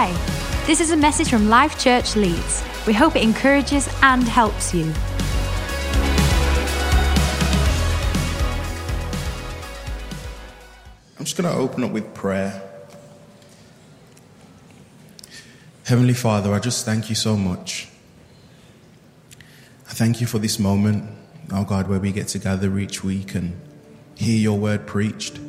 Hi, this is a message from Life Church Leeds. We hope it encourages and helps you. I'm just going to open up with prayer. Heavenly Father, I just thank you so much. I thank you for this moment, oh God, where we get together each week and hear your word preached.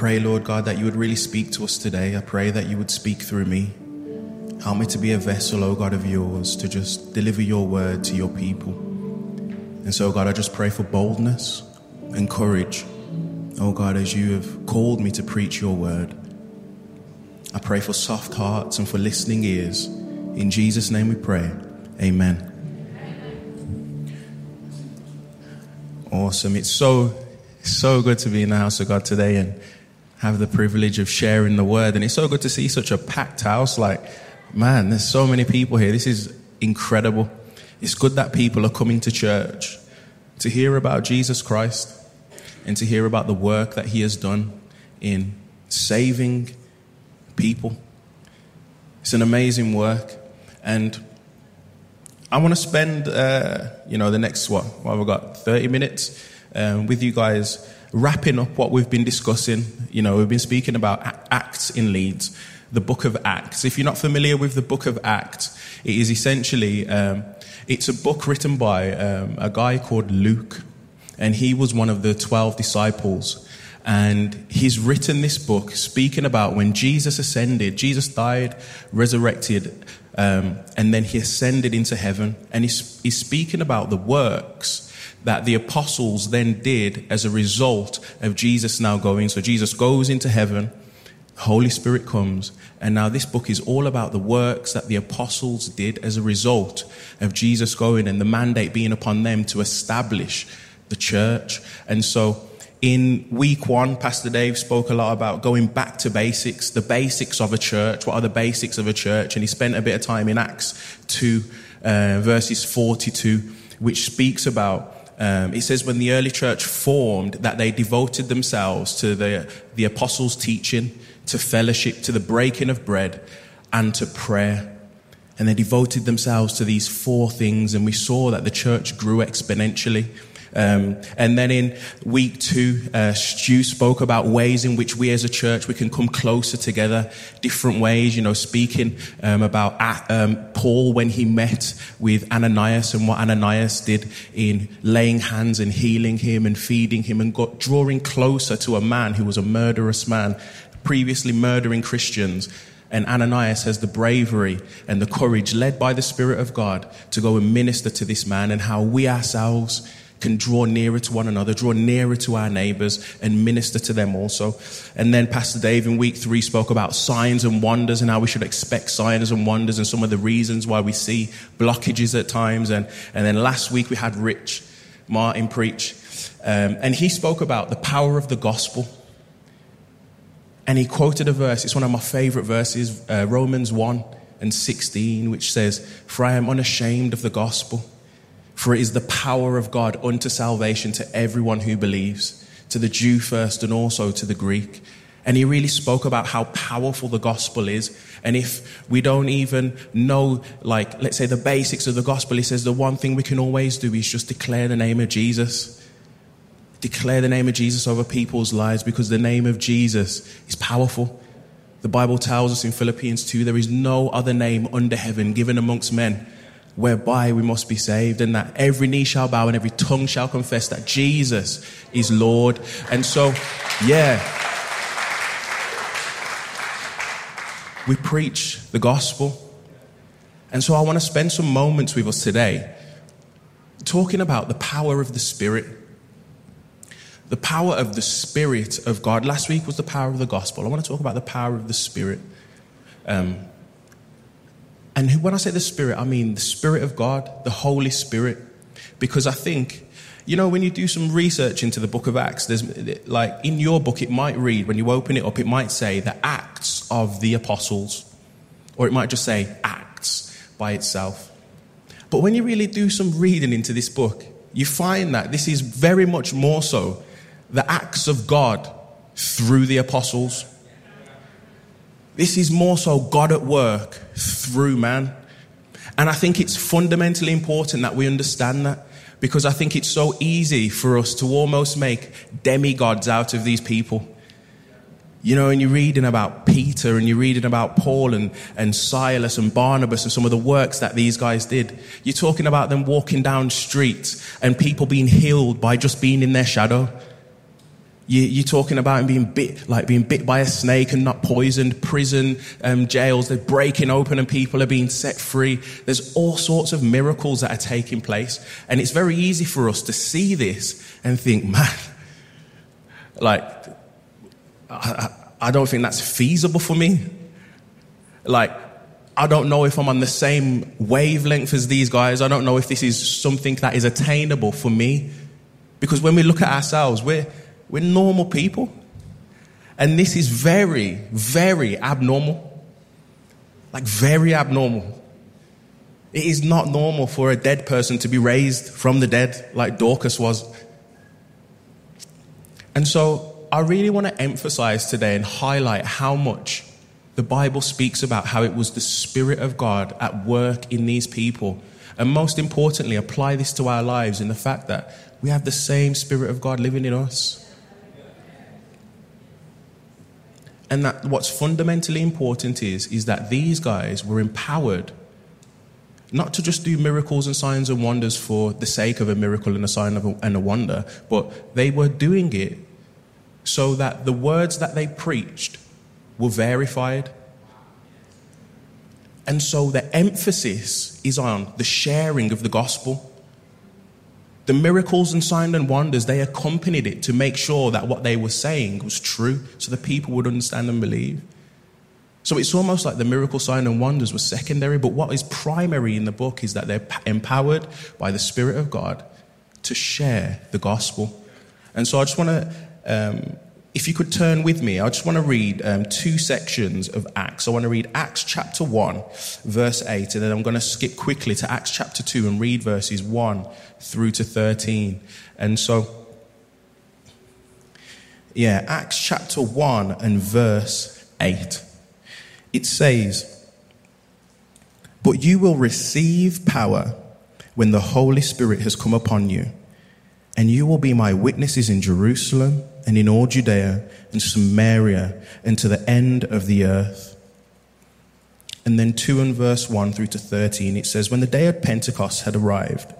Pray, Lord God, that you would really speak to us today. I pray that you would speak through me. Help me to be a vessel, oh God, of yours, to just deliver your word to your people. And so, God, I just pray for boldness and courage, oh God, as you have called me to preach your word. I pray for soft hearts and for listening ears. In Jesus' name we pray. Amen. Awesome. It's so, so good to be in the house of God today and have the privilege of sharing the word. And it's so good to see such a packed house. Like, man, there's so many people here. This is incredible. It's good that people are coming to church to hear about Jesus Christ and to hear about the work that he has done in saving people. It's an amazing work. And I want to spend, uh, you know, the next, what, what have got, 30 minutes um, with you guys wrapping up what we've been discussing. You know, we've been speaking about Acts in Leeds, the book of Acts. If you're not familiar with the book of Acts, it is essentially, um, it's a book written by um, a guy called Luke, and he was one of the 12 disciples. And he's written this book speaking about when Jesus ascended, Jesus died, resurrected, um, and then he ascended into heaven. And he's, he's speaking about the works that the apostles then did as a result of Jesus now going. So Jesus goes into heaven, Holy Spirit comes, and now this book is all about the works that the apostles did as a result of Jesus going and the mandate being upon them to establish the church. And so in week one, Pastor Dave spoke a lot about going back to basics, the basics of a church. What are the basics of a church? And he spent a bit of time in Acts 2, uh, verses 42, which speaks about um, it says when the early church formed that they devoted themselves to the, the apostles' teaching, to fellowship, to the breaking of bread, and to prayer. And they devoted themselves to these four things, and we saw that the church grew exponentially. Um, and then in week two, uh, Stu spoke about ways in which we as a church we can come closer together, different ways. You know, speaking um, about uh, um, Paul when he met with Ananias and what Ananias did in laying hands and healing him and feeding him and got drawing closer to a man who was a murderous man, previously murdering Christians. And Ananias has the bravery and the courage, led by the Spirit of God, to go and minister to this man, and how we ourselves can draw nearer to one another, draw nearer to our neighbors, and minister to them also. And then Pastor Dave in week three spoke about signs and wonders and how we should expect signs and wonders and some of the reasons why we see blockages at times. And, and then last week we had Rich Martin preach, um, and he spoke about the power of the gospel. And he quoted a verse, it's one of my favorite verses, uh, Romans 1 and 16, which says, For I am unashamed of the gospel for it is the power of God unto salvation to everyone who believes, to the Jew first and also to the Greek. And he really spoke about how powerful the gospel is. And if we don't even know, like, let's say the basics of the gospel, he says the one thing we can always do is just declare the name of Jesus. Declare the name of Jesus over people's lives because the name of Jesus is powerful. The Bible tells us in Philippians 2 there is no other name under heaven given amongst men whereby we must be saved, and that every knee shall bow and every tongue shall confess that Jesus is Lord. And so, yeah, we preach the gospel. And so, I want to spend some moments with us today talking about the power of the Spirit. The power of the Spirit of God. Last week was the power of the gospel. I want to talk about the power of the Spirit. Um, and when I say the Spirit, I mean the Spirit of God, the Holy Spirit. Because I think, you know, when you do some research into the book of Acts, there's like in your book, it might read, when you open it up, it might say the Acts of the Apostles, or it might just say Acts by itself. But when you really do some reading into this book, you find that this is very much more so the acts of God through the apostles. This is more so God at work through man. And I think it's fundamentally important that we understand that because I think it's so easy for us to almost make demigods out of these people. You know, and you're reading about Peter and you're reading about Paul and, and Silas and Barnabas and some of the works that these guys did. You're talking about them walking down streets and people being healed by just being in their shadow. You, are talking about him being bit, like being bit by a snake and not poisoned, prison, um, jails, they're breaking open and people are being set free. There's all sorts of miracles that are taking place. And it's very easy for us to see this and think, man, like, I, I don't think that's feasible for me. Like, I don't know if I'm on the same wavelength as these guys. I don't know if this is something that is attainable for me. Because when we look at ourselves, we're, we're normal people. And this is very, very abnormal. Like, very abnormal. It is not normal for a dead person to be raised from the dead like Dorcas was. And so I really want to emphasize today and highlight how much the Bible speaks about how it was the Spirit of God at work in these people. And most importantly, apply this to our lives in the fact that we have the same Spirit of God living in us. And that what's fundamentally important is, is that these guys were empowered not to just do miracles and signs and wonders for the sake of a miracle and a sign a, and a wonder, but they were doing it so that the words that they preached were verified. And so the emphasis is on the sharing of the gospel. The miracles and signs and wonders, they accompanied it to make sure that what they were saying was true so the people would understand and believe. So it's almost like the miracle sign and wonders were secondary, but what is primary in the book is that they're empowered by the Spirit of God to share the gospel. And so I just want to, um, if you could turn with me, I just want to read um, two sections of Acts. I want to read Acts chapter 1, verse 8, and then I'm going to skip quickly to Acts chapter 2 and read verses 1 through to 13. And so, yeah, Acts chapter 1 and verse 8. It says, But you will receive power when the Holy Spirit has come upon you, and you will be my witnesses in Jerusalem and in all Judea and Samaria and to the end of the earth. And then 2 and verse 1 through to 13, it says, When the day of Pentecost had arrived,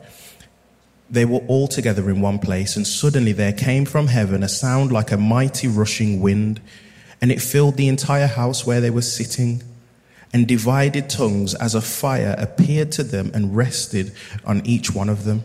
they were all together in one place, and suddenly there came from heaven a sound like a mighty rushing wind, and it filled the entire house where they were sitting. And divided tongues as a fire appeared to them and rested on each one of them.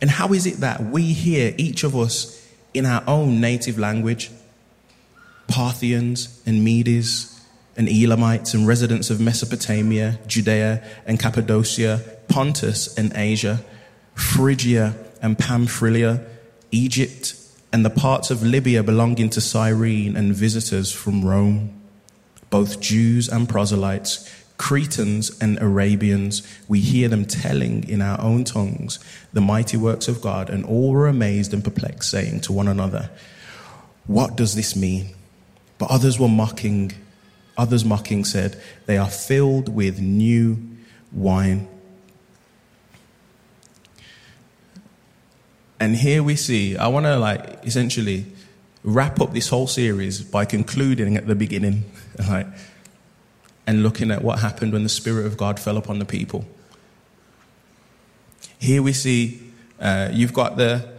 And how is it that we hear each of us in our own native language? Parthians and Medes and Elamites and residents of Mesopotamia, Judea and Cappadocia, Pontus and Asia, Phrygia and Pamphylia, Egypt and the parts of Libya belonging to Cyrene, and visitors from Rome, both Jews and proselytes, Cretans and Arabians, we hear them telling in our own tongues the mighty works of God, and all were amazed and perplexed, saying to one another, What does this mean? But others were mocking, others mocking said, They are filled with new wine. And here we see, I want to like essentially wrap up this whole series by concluding at the beginning, right? And looking at what happened when the Spirit of God fell upon the people. Here we see uh, you've got the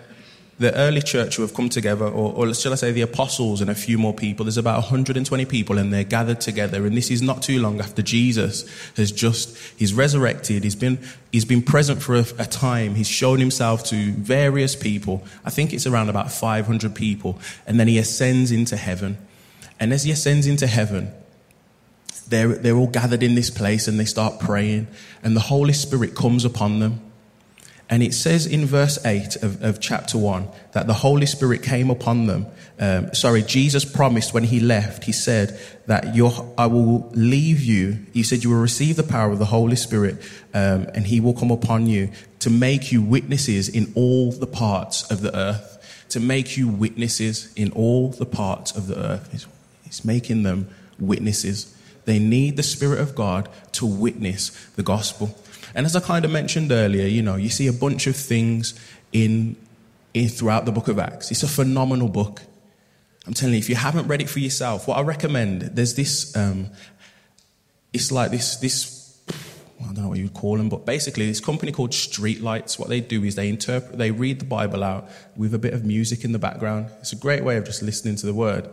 the early church who have come together, or, or shall I say the apostles and a few more people. There's about 120 people and they're gathered together. And this is not too long after Jesus has just, he's resurrected. He's been, he's been present for a, a time. He's shown himself to various people. I think it's around about 500 people. And then he ascends into heaven. And as he ascends into heaven, they're, they're all gathered in this place and they start praying, and the Holy Spirit comes upon them. And it says in verse 8 of, of chapter 1 that the Holy Spirit came upon them. Um, sorry, Jesus promised when he left, he said that I will leave you. He said you will receive the power of the Holy Spirit um, and he will come upon you to make you witnesses in all the parts of the earth. To make you witnesses in all the parts of the earth. He's, he's making them witnesses. They need the Spirit of God to witness the gospel. And as I kind of mentioned earlier, you know, you see a bunch of things in, in throughout the book of Acts. It's a phenomenal book. I'm telling you, if you haven't read it for yourself, what I recommend, there's this, um, it's like this, this, I don't know what you'd call them, but basically this company called Streetlights, what they do is they interpret, they read the Bible out with a bit of music in the background. It's a great way of just listening to the word.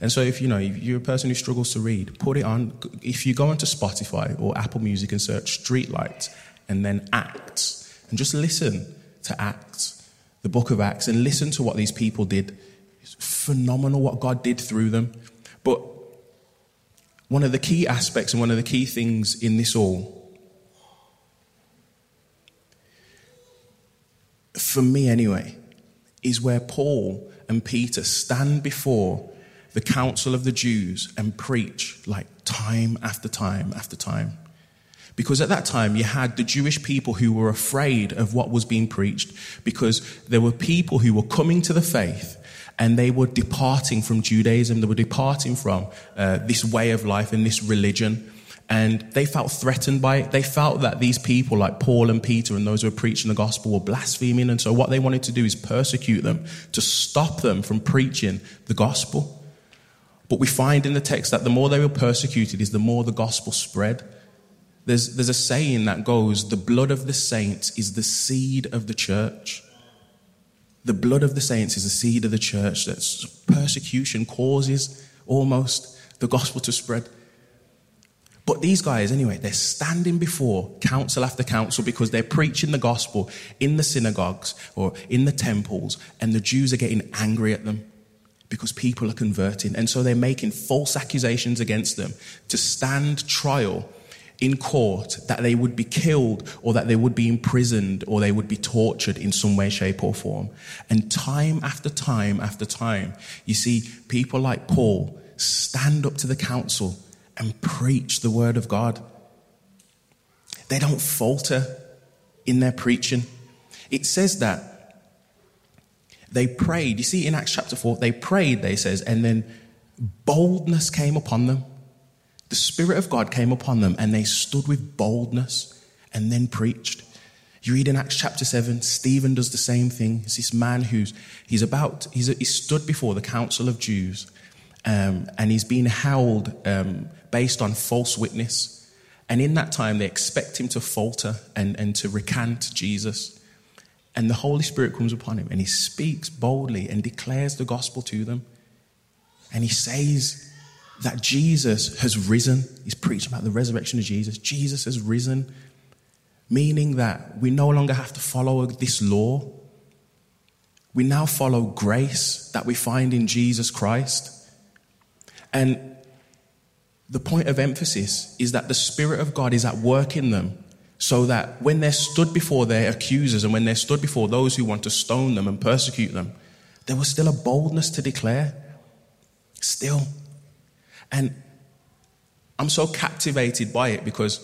And so, if you know if you're a person who struggles to read, put it on. If you go onto Spotify or Apple Music and search Streetlights and then Acts, and just listen to Acts, the book of Acts, and listen to what these people did. It's phenomenal what God did through them. But one of the key aspects and one of the key things in this all, for me anyway, is where Paul and Peter stand before the council of the Jews and preach like time after time after time. Because at that time, you had the Jewish people who were afraid of what was being preached because there were people who were coming to the faith and they were departing from Judaism, they were departing from uh, this way of life and this religion. And they felt threatened by it. They felt that these people, like Paul and Peter and those who were preaching the gospel, were blaspheming. And so, what they wanted to do is persecute them to stop them from preaching the gospel. But we find in the text that the more they were persecuted is the more the gospel spread. There's, there's a saying that goes, the blood of the saints is the seed of the church. The blood of the saints is the seed of the church. That persecution causes almost the gospel to spread. But these guys, anyway, they're standing before council after council because they're preaching the gospel in the synagogues or in the temples, and the Jews are getting angry at them because people are converting. And so they're making false accusations against them to stand trial in court that they would be killed or that they would be imprisoned or they would be tortured in some way, shape, or form. And time after time after time, you see people like Paul stand up to the council and preach the word of God. They don't falter in their preaching. It says that they prayed. You see, in Acts chapter 4, they prayed, they says, and then boldness came upon them. The Spirit of God came upon them, and they stood with boldness and then preached. You read in Acts chapter 7, Stephen does the same thing. It's this man who's he's about, he's, he's stood before the council of Jews, um, and he's been held um, based on false witness. And in that time, they expect him to falter and, and to recant Jesus. And the Holy Spirit comes upon him and he speaks boldly and declares the gospel to them. And he says that Jesus has risen. He's preaching about the resurrection of Jesus. Jesus has risen, meaning that we no longer have to follow this law. We now follow grace that we find in Jesus Christ. And the point of emphasis is that the Spirit of God is at work in them so that when they're stood before their accusers and when they're stood before those who want to stone them and persecute them, there was still a boldness to declare. Still. And I'm so captivated by it because,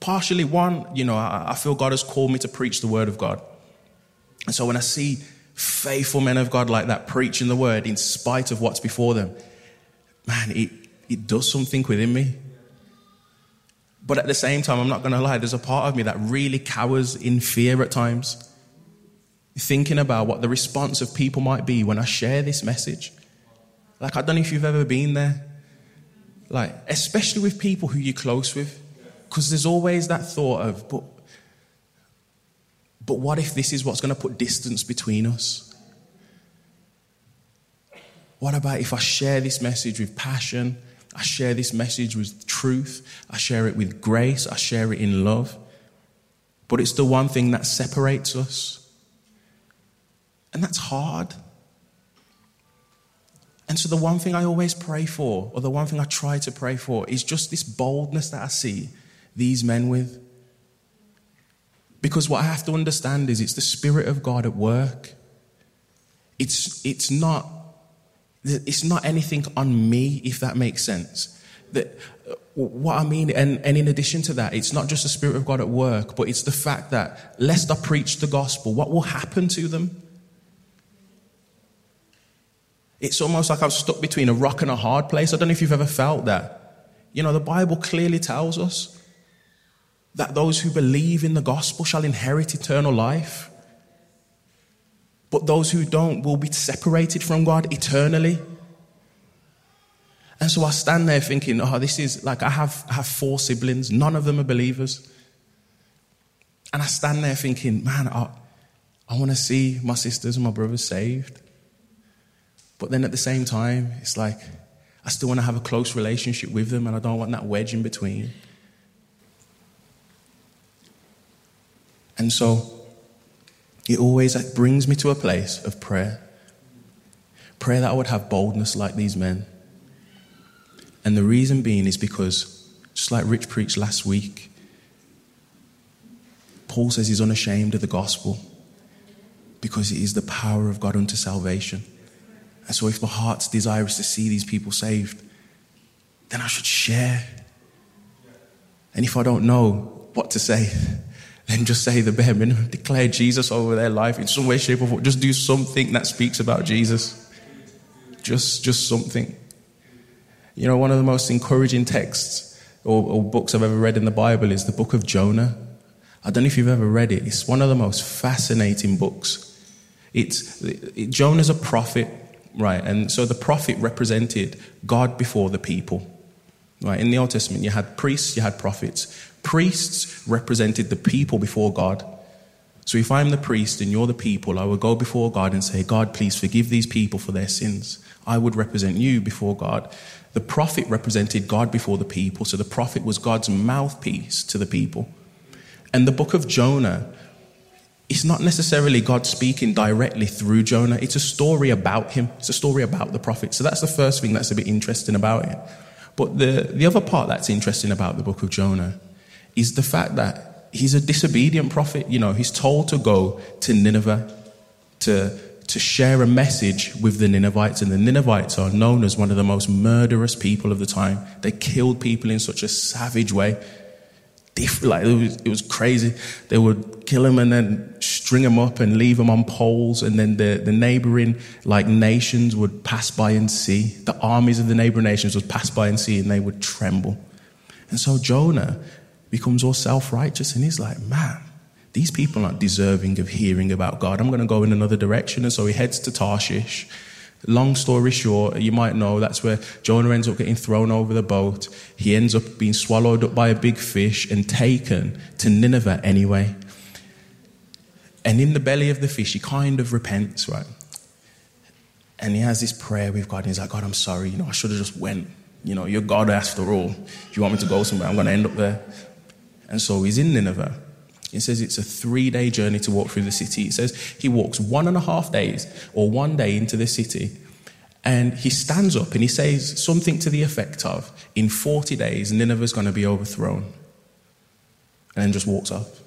partially, one, you know, I, feel God has called me to preach the word of God. And so when I see faithful men of God like that preaching the word in spite of what's before them, man, it, it does something within me. But at the same time, I'm not going to lie, there's a part of me that really cowers in fear at times. Thinking about what the response of people might be when I share this message. Like, I don't know if you've ever been there. Like, especially with people who you're close with. Because there's always that thought of, but, but what if this is what's going to put distance between us? What about if I share this message with passion I share this message with truth. I share it with grace. I share it in love. But it's the one thing that separates us. And that's hard. And so, the one thing I always pray for, or the one thing I try to pray for, is just this boldness that I see these men with. Because what I have to understand is it's the Spirit of God at work. It's, it's, not, it's not anything on me, if that makes sense. That, what I mean, and, and in addition to that, it's not just the Spirit of God at work, but it's the fact that lest I preach the gospel, what will happen to them? It's almost like I'm stuck between a rock and a hard place. I don't know if you've ever felt that. You know, the Bible clearly tells us that those who believe in the gospel shall inherit eternal life. But those who don't will be separated from God eternally. And so I stand there thinking, oh, this is like I have, I have four siblings, none of them are believers. And I stand there thinking, man, I, I want to see my sisters and my brothers saved. But then at the same time, it's like I still want to have a close relationship with them and I don't want that wedge in between. And so it always brings me to a place of prayer. Prayer that I would have boldness like these men. And the reason being is because, just like Rich preached last week, Paul says he's unashamed of the gospel because it is the power of God unto salvation. And so, if my heart's desire is to see these people saved, then I should share. And if I don't know what to say, then just say the bare minimum. Declare Jesus over their life in some way, shape, or form. Just do something that speaks about Jesus. Just, just something. You know, one of the most encouraging texts or, or books I've ever read in the Bible is the book of Jonah. I don't know if you've ever read it. It's one of the most fascinating books. It's it, Jonah's a prophet, right? And so the prophet represented God before the people. Right? In the Old Testament, you had priests, you had prophets. Priests represented the people before God. So if I'm the priest and you're the people, I would go before God and say, God, please forgive these people for their sins. I would represent you before God. The prophet represented God before the people, so the prophet was God's mouthpiece to the people. And the book of Jonah, it's not necessarily God speaking directly through Jonah, it's a story about him, it's a story about the prophet. So that's the first thing that's a bit interesting about it. But the, the other part that's interesting about the book of Jonah is the fact that he's a disobedient prophet. You know, he's told to go to Nineveh to, to share a message with the Ninevites, and the Ninevites are known as one of the most murderous people of the time. They killed people in such a savage way. Like it was, it was crazy. They would kill them and then string them up and leave them on poles, and then the, the neighboring like nations would pass by and see. The armies of the neighboring nations would pass by and see, and they would tremble. And so Jonah becomes all self righteous and he's like, man, these people aren't deserving of hearing about God. I'm going to go in another direction. And so he heads to Tarshish. Long story short, you might know that's where Jonah ends up getting thrown over the boat. He ends up being swallowed up by a big fish and taken to Nineveh anyway. And in the belly of the fish, he kind of repents, right? And he has this prayer with God, and he's like, God, I'm sorry, you know, I should have just went. You know, you're God after all. If you want me to go somewhere, I'm going to end up there. And so he's in Nineveh. It says it's a three day journey to walk through the city. It says he walks one and a half days or one day into the city. And he stands up and he says something to the effect of, In 40 days, Nineveh's going to be overthrown. And then just walks off.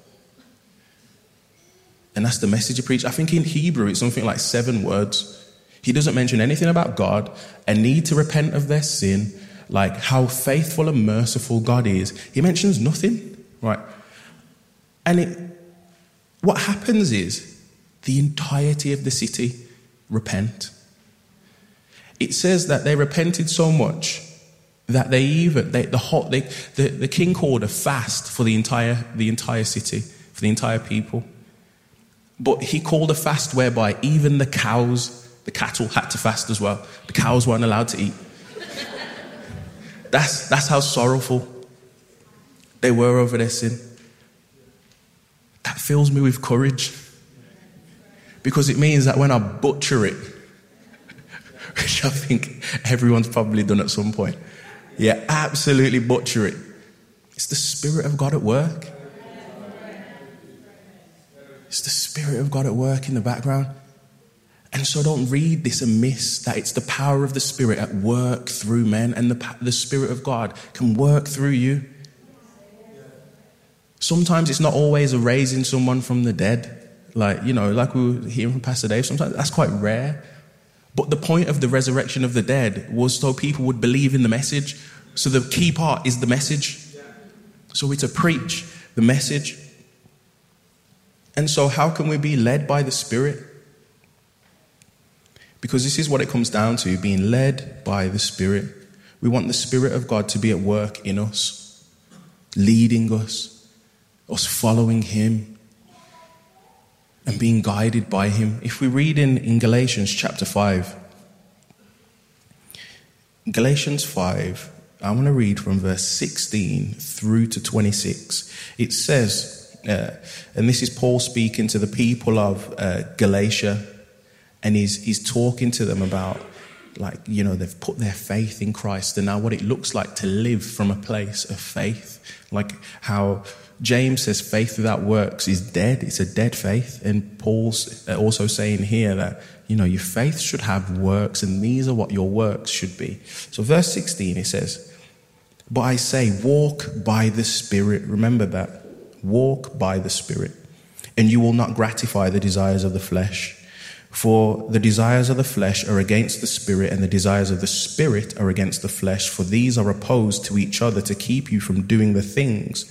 And that's the message he preached. I think in Hebrew it's something like seven words. He doesn't mention anything about God, a need to repent of their sin, like how faithful and merciful God is. He mentions nothing. Right? And it, what happens is the entirety of the city repent. It says that they repented so much that they even they, the, hot, they, the the king called a fast for the entire the entire city for the entire people. But he called a fast whereby even the cows, the cattle had to fast as well. The cows weren't allowed to eat. That's that's how sorrowful they were over their sin. That fills me with courage. Because it means that when I butcher it, which I think everyone's probably done at some point, yeah, absolutely butcher it. It's the Spirit of God at work. It's the Spirit of God at work in the background. And so don't read this amiss that it's the power of the Spirit at work through men, and the, the Spirit of God can work through you. Sometimes it's not always a raising someone from the dead. Like, you know, like we were hearing from Pastor Dave, sometimes that's quite rare. But the point of the resurrection of the dead was so people would believe in the message. So the key part is the message. So we're to preach the message. And so, how can we be led by the Spirit? Because this is what it comes down to being led by the Spirit. We want the Spirit of God to be at work in us, leading us, us following Him, and being guided by Him. If we read in, in Galatians chapter 5, Galatians 5, I want to read from verse 16 through to 26. It says, uh, and this is Paul speaking to the people of uh, Galatia, and he's, he's talking to them about, like, you know, they've put their faith in Christ, and now what it looks like to live from a place of faith. Like how James says faith without works is dead. It's a dead faith. And Paul's also saying here that, you know, your faith should have works, and these are what your works should be. So, verse 16, he says, But I say, walk by the Spirit. Remember that. Walk by the Spirit, and you will not gratify the desires of the flesh. For the desires of the flesh are against the Spirit, and the desires of the Spirit are against the flesh, for these are opposed to each other to keep you from doing the things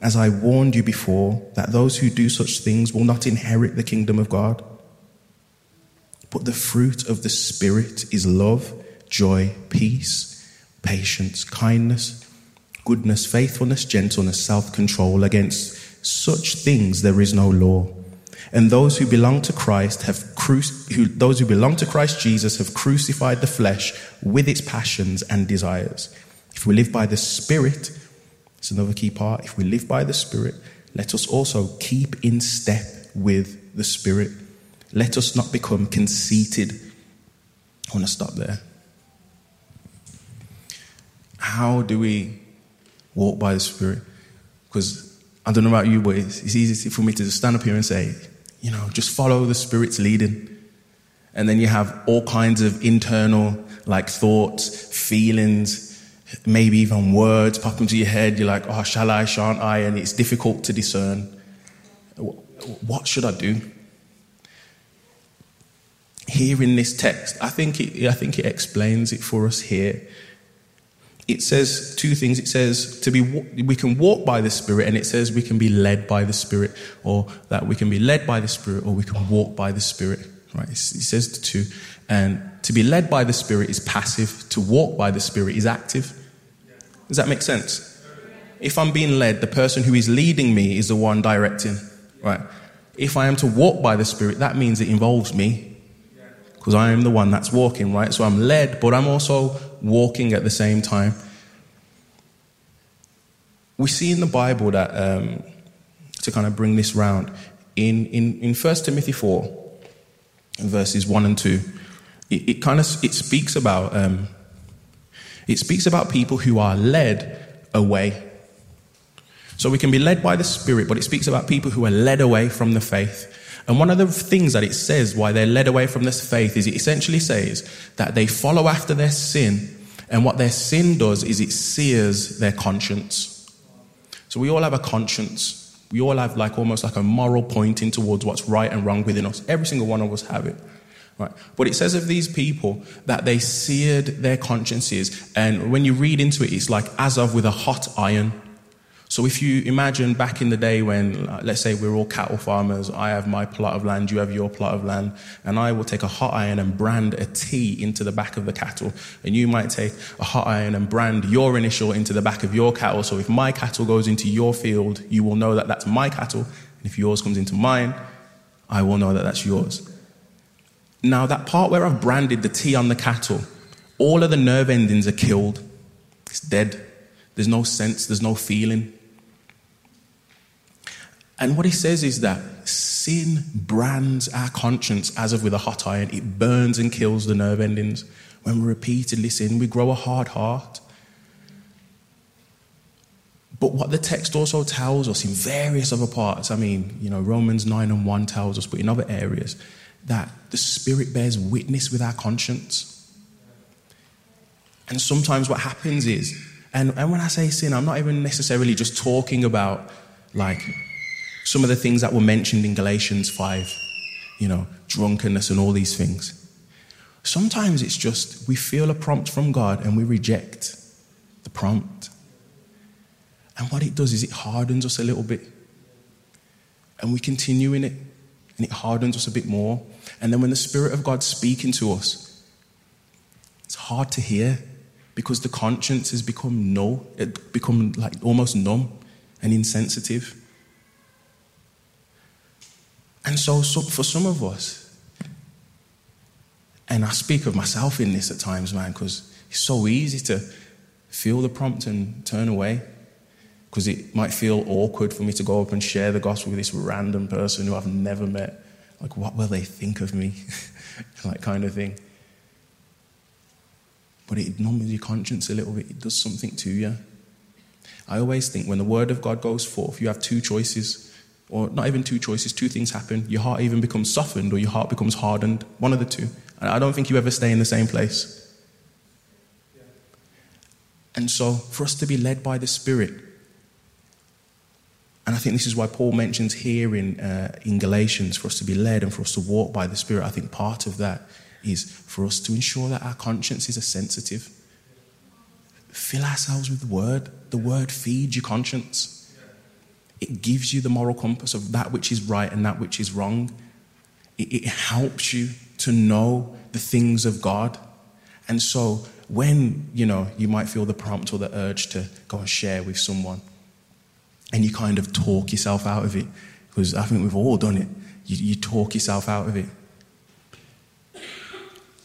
as I warned you before, that those who do such things will not inherit the kingdom of God. But the fruit of the Spirit is love joy, peace, patience, kindness, goodness, faithfulness, gentleness, self control. Against such things there is no law. And those who belong to Christ have cru- who, those who belong to Christ Jesus have crucified the flesh with its passions and desires. If we live by the Spirit, it's another key part. If we live by the Spirit, let us also keep in step with the Spirit. Let us not become conceited. I want to stop there. How do we walk by the Spirit? Because I don't know about you, but it's, it's easy for me to just stand up here and say, you know, just follow the Spirit's leading. And then you have all kinds of internal, like thoughts, feelings, maybe even words pop into your head. You're like, oh, shall I, shan't I? And it's difficult to discern. What should I do? Here in this text, I think it, I think it explains it for us here it says two things. It says to be we can walk by the Spirit, and it says we can be led by the Spirit, or that we can be led by the Spirit, or we can walk by the Spirit. Right? It says the two, and to be led by the Spirit is passive. To walk by the Spirit is active. Does that make sense? If I'm being led, the person who is leading me is the one directing. Right? If I am to walk by the Spirit, that means it involves me because I am the one that's walking, right? So I'm led, but I'm also walking at the same time. We see in the Bible that, um, to kind of bring this round, in, in, in 1 Timothy 4, verses 1 and 2, it, it kind of it speaks about um, it speaks about people who are led away. So we can be led by the Spirit, but it speaks about people who are led away from the faith. And one of the things that it says why they're led away from this faith is it essentially says that they follow after their sin, and what their sin does is it sears their conscience. So we all have a conscience. We all have like almost like a moral pointing towards what's right and wrong within us. Every single one of us have it. Right. But it says of these people that they seared their consciences. And when you read into it, it's like as of with a hot iron. So if you imagine back in the day when, let's say we're all cattle farmers, I have my plot of land, you have your plot of land, and I will take a hot iron and brand a T into the back of the cattle, and you might take a hot iron and brand your initial into the back of your cattle. So if my cattle goes into your field, you will know that that's my cattle, and if yours comes into mine, I will know that that's yours. Now, that part where I've branded the T on the cattle, all of the nerve endings are killed. It's dead. There's no sense, there's no feeling. And what he says is that sin brands our conscience as if with a hot iron. It burns and kills the nerve endings. When we repeatedly sin, we grow a hard heart. But what the text also tells us in various other parts, I mean, you know, Romans 9 and 1 tells us, but in other areas, that the Spirit bears witness with our conscience. And sometimes what happens is, and, and when I say sin, I'm not even necessarily just talking about like some of the things that were mentioned in Galatians 5, you know, drunkenness and all these things. Sometimes it's just we feel a prompt from God and we reject the prompt. And what it does is it hardens us a little bit. And we continue in it, and it hardens us a bit more. And then when the Spirit of God's speaking to us, it's hard to hear because the conscience has become null, it become like almost numb and insensitive. And so, so, for some of us, and I speak of myself in this at times, man, because it's so easy to feel the prompt and turn away. Because it might feel awkward for me to go up and share the gospel with this random person who I've never met. Like, what will they think of me? that kind of thing. But it numbs your conscience a little bit, it does something to you. I always think when the word of God goes forth, you have two choices or not even two choices, two things happen. Your heart even becomes softened or your heart becomes hardened. One of the two. And I don't think you ever stay in the same place. And so, for us to be led by the Spirit, think this is why Paul mentions here in, uh, in Galatians for us to be led and for us to walk by the Spirit. I think part of that is for us to ensure that our consciences are sensitive. Fill ourselves with the Word. The Word feeds your conscience. It gives you the moral compass of that which is right and that which is wrong. It, it helps you to know the things of God. And so when, you know, you might feel the prompt or the urge to go and share with someone, and you kind of talk yourself out of it, because I think we've all done it. You, you talk yourself out of it.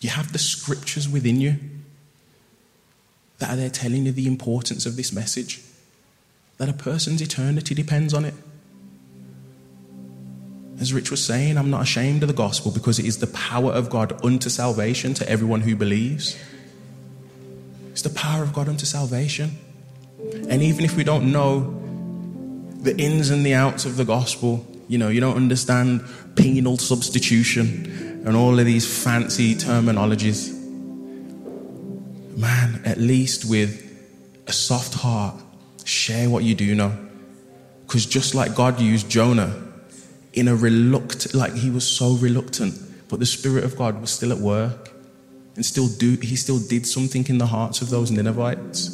You have the scriptures within you that are there telling you the importance of this message that a person's eternity depends on it. As Rich was saying, I'm not ashamed of the gospel because it is the power of God unto salvation to everyone who believes. It's the power of God unto salvation. And even if we don't know the ins and the outs of the gospel, you know, you don't understand penal substitution and all of these fancy terminologies. Man, at least with a soft heart, Share what you do know. Because just like God used Jonah in a reluctant, like he was so reluctant, but the Spirit of God was still at work and still do, he still did something in the hearts of those Ninevites.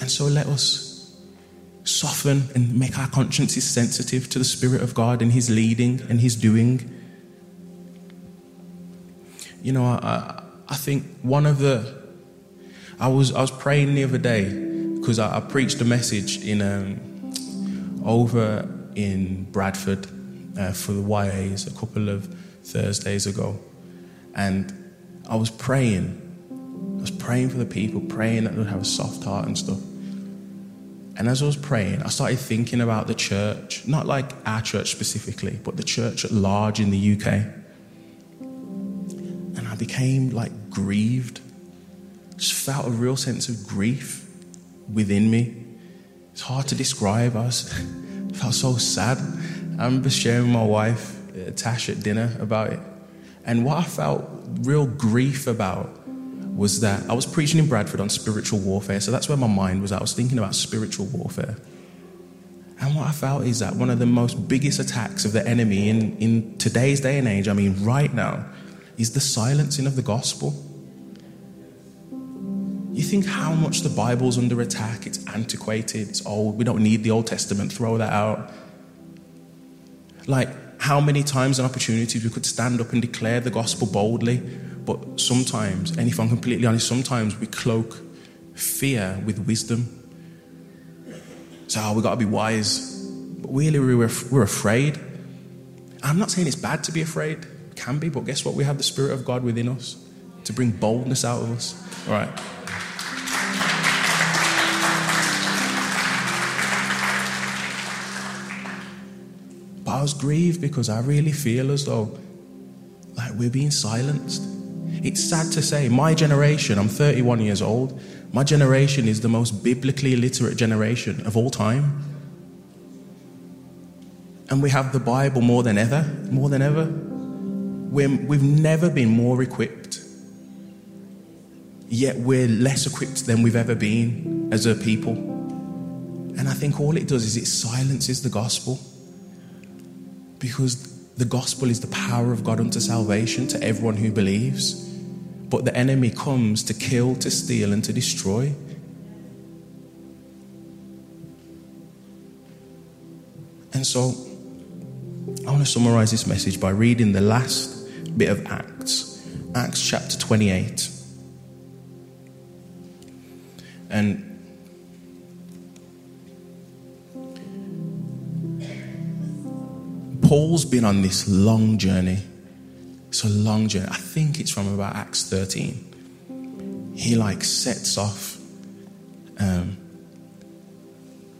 And so let us soften and make our consciences sensitive to the Spirit of God and His leading and His doing. You know, I, I think one of the, I was, I was praying the other day because I, I, preached a message in um, over in Bradford uh, for the YAs a couple of Thursdays ago, and I was praying. I was praying for the people, praying that they'd have a soft heart and stuff. And as I was praying, I started thinking about the church, not like our church specifically, but the church at large in the UK. And I became like grieved, just felt a real sense of grief within me. It's hard to describe. I, was, I felt so sad. I remember sharing with my wife, uh, Tash, at dinner about it. And what I felt real grief about was that I was preaching in Bradford on spiritual warfare. So that's where my mind was. I was thinking about spiritual warfare. And what I felt is that one of the most biggest attacks of the enemy in, in today's day and age, I mean, right now, is the silencing of the gospel. You think how much the Bible's under attack, it's antiquated, it's old, we don't need the Old Testament, throw that out. Like, how many times and opportunities we could stand up and declare the gospel boldly, but sometimes, and if I'm completely honest, sometimes we cloak fear with wisdom. So, oh, we got to be wise. But really, we're, we're afraid. I'm not saying it's bad to be afraid, it can be, but guess what? We have the Spirit of God within us to bring boldness out of us. All right. But I was grieved because I really feel as though like we're being silenced. It's sad to say, my generation, I'm 31 years old, my generation is the most biblically illiterate generation of all time. And we have the Bible more than ever, more than ever. we we've never been more equipped. Yet we're less equipped than we've ever been as a people. And I think all it does is it silences the gospel. Because the gospel is the power of God unto salvation to everyone who believes. But the enemy comes to kill, to steal, and to destroy. And so, I want to summarize this message by reading the last bit of Acts, Acts chapter 28. And Paul's been on this long journey. It's a long journey. I think it's from about Acts 13. He like sets off. Um,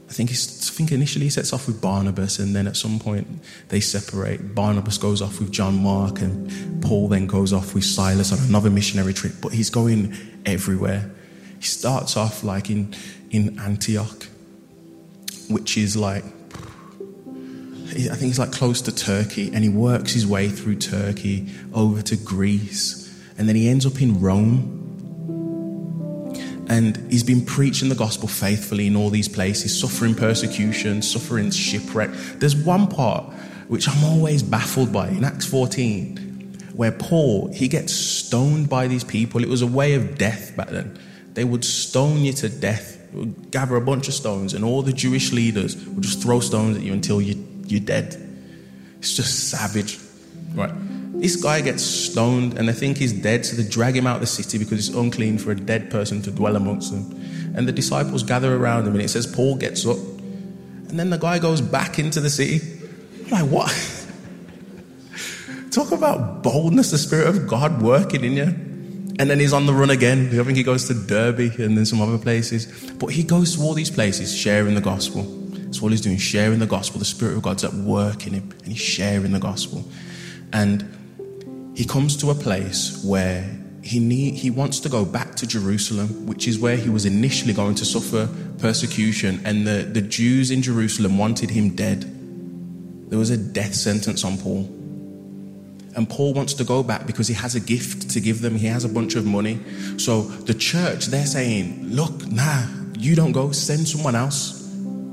I think he's, I think initially he sets off with Barnabas, and then at some point they separate. Barnabas goes off with John Mark, and Paul then goes off with Silas on another missionary trip. But he's going everywhere. He starts off like in in Antioch, which is like I think he's like close to Turkey, and he works his way through Turkey over to Greece, and then he ends up in Rome. And he's been preaching the gospel faithfully in all these places, suffering persecution, suffering shipwreck. There's one part which I'm always baffled by in Acts 14, where Paul he gets stoned by these people. It was a way of death back then. They would stone you to death, gather a bunch of stones, and all the Jewish leaders would just throw stones at you until you you're dead. It's just savage, right? This guy gets stoned and they think he's dead, so they drag him out of the city because it's unclean for a dead person to dwell amongst them. And the disciples gather around him, and it says Paul gets up, and then the guy goes back into the city. I'm like, what? Talk about boldness, the Spirit of God working in you. And then he's on the run again. I think he goes to Derbe and then some other places. But he goes to all these places sharing the gospel. That's all he's doing, sharing the gospel. The Spirit of God's at work in him, and he's sharing the gospel. And he comes to a place where he need, he wants to go back to Jerusalem, which is where he was initially going to suffer persecution, and the, the Jews in Jerusalem wanted him dead. There was a death sentence on Paul. And Paul wants to go back because he has a gift to give them. He has a bunch of money. So the church, they're saying, Look, nah, you don't go, send someone else.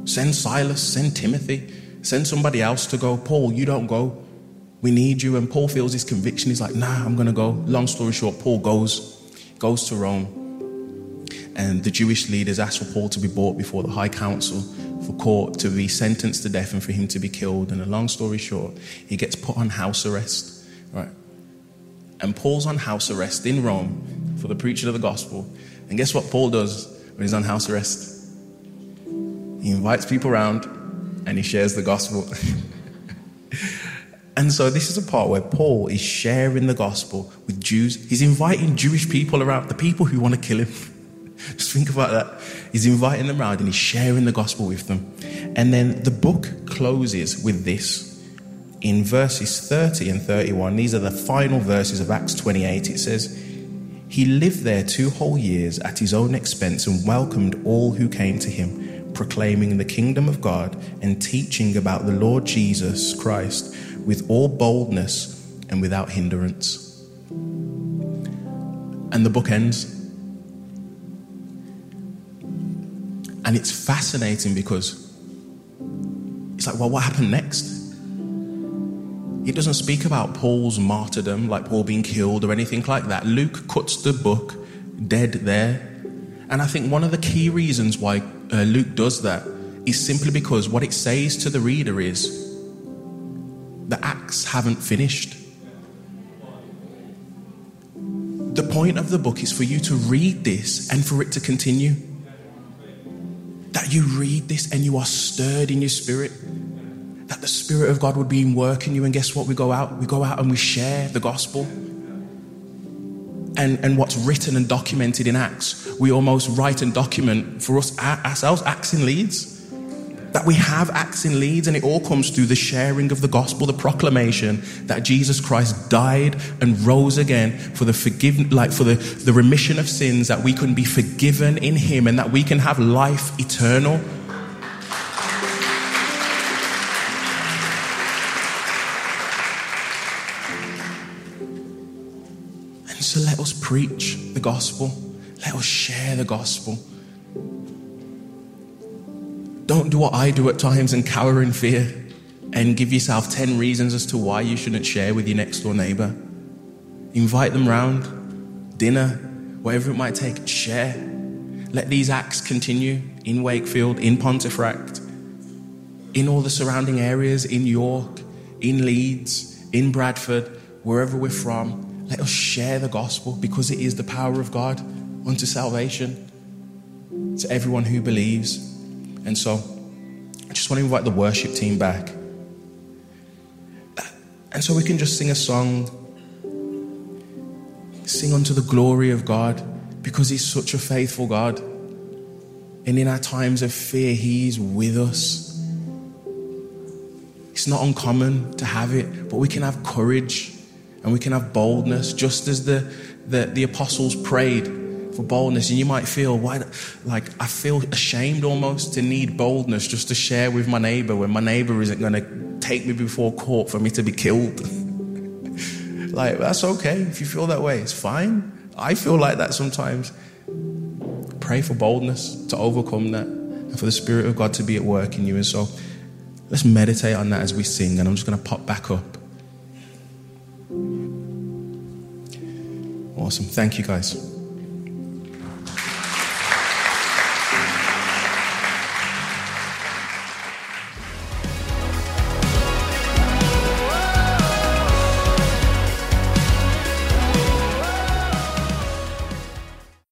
Send Silas, send Timothy, send somebody else to go. Paul, you don't go. We need you. And Paul feels his conviction. He's like, nah, I'm going to go. Long story short, Paul goes, goes to Rome. And the Jewish leaders ask for Paul to be brought before the high council for court to be sentenced to death and for him to be killed. And a long story short, he gets put on house arrest, right? And Paul's on house arrest in Rome for the preaching of the gospel. And guess what Paul does when he's on house arrest? He invites people around and he shares the gospel. and so this is a part where Paul is sharing the gospel with Jews. He's inviting Jewish people around, the people who want to kill him. Just think about that. He's inviting them around and he's sharing the gospel with them. And then the book closes with this. In verses 30 and 31, these are the final verses of Acts 28. It says, He lived there two whole years at his own expense and welcomed all who came to him proclaiming the kingdom of God and teaching about the Lord Jesus Christ with all boldness and without hindrance. And the book ends. And it's fascinating because it's like, well, what happened next? It doesn't speak about Paul's martyrdom, like Paul being killed or anything like that. Luke cuts the book dead there. And I think one of the key reasons why uh, Luke does that is simply because what it says to the reader is the acts haven't finished. The point of the book is for you to read this and for it to continue. That you read this and you are stirred in your spirit. that the Spirit of God would be in work in you. And guess what? We go out, we go out and we share the gospel. And, and what's written and documented in Acts, we almost write and document for us ourselves, Acts in Leeds. That we have Acts in Leeds, and it all comes through the sharing of the gospel, the proclamation that Jesus Christ died and rose again for the forgiven, like for the, the remission of sins, that we can be forgiven in Him and that we can have life eternal preach the gospel. Let us share the gospel. Don't do what I do at times and cower in fear and give yourself 10 reasons as to why you shouldn't share with your next door neighbor. Invite them round, dinner, whatever it might take, share. Let these acts continue in Wakefield, in Pontefract, in all the surrounding areas, in York, in Leeds, in Bradford, wherever we're from. Let us share the gospel because it is the power of God unto salvation to everyone who believes. And so, I just want to invite the worship team back. And so we can just sing a song, sing unto the glory of God because He's such a faithful God. And in our times of fear, He's with us. It's not uncommon to have it, but we can have courage and we can have boldness, just as the, the, the apostles prayed for boldness. And you might feel, why, like, I feel ashamed almost to need boldness just to share with my neighbor when my neighbor isn't going to take me before court for me to be killed. like, that's okay. If you feel that way, it's fine. I feel like that sometimes. Pray for boldness to overcome that and for the Spirit of God to be at work in you. And so let's meditate on that as we sing. And I'm just going to pop back up. Awesome. Thank you, guys.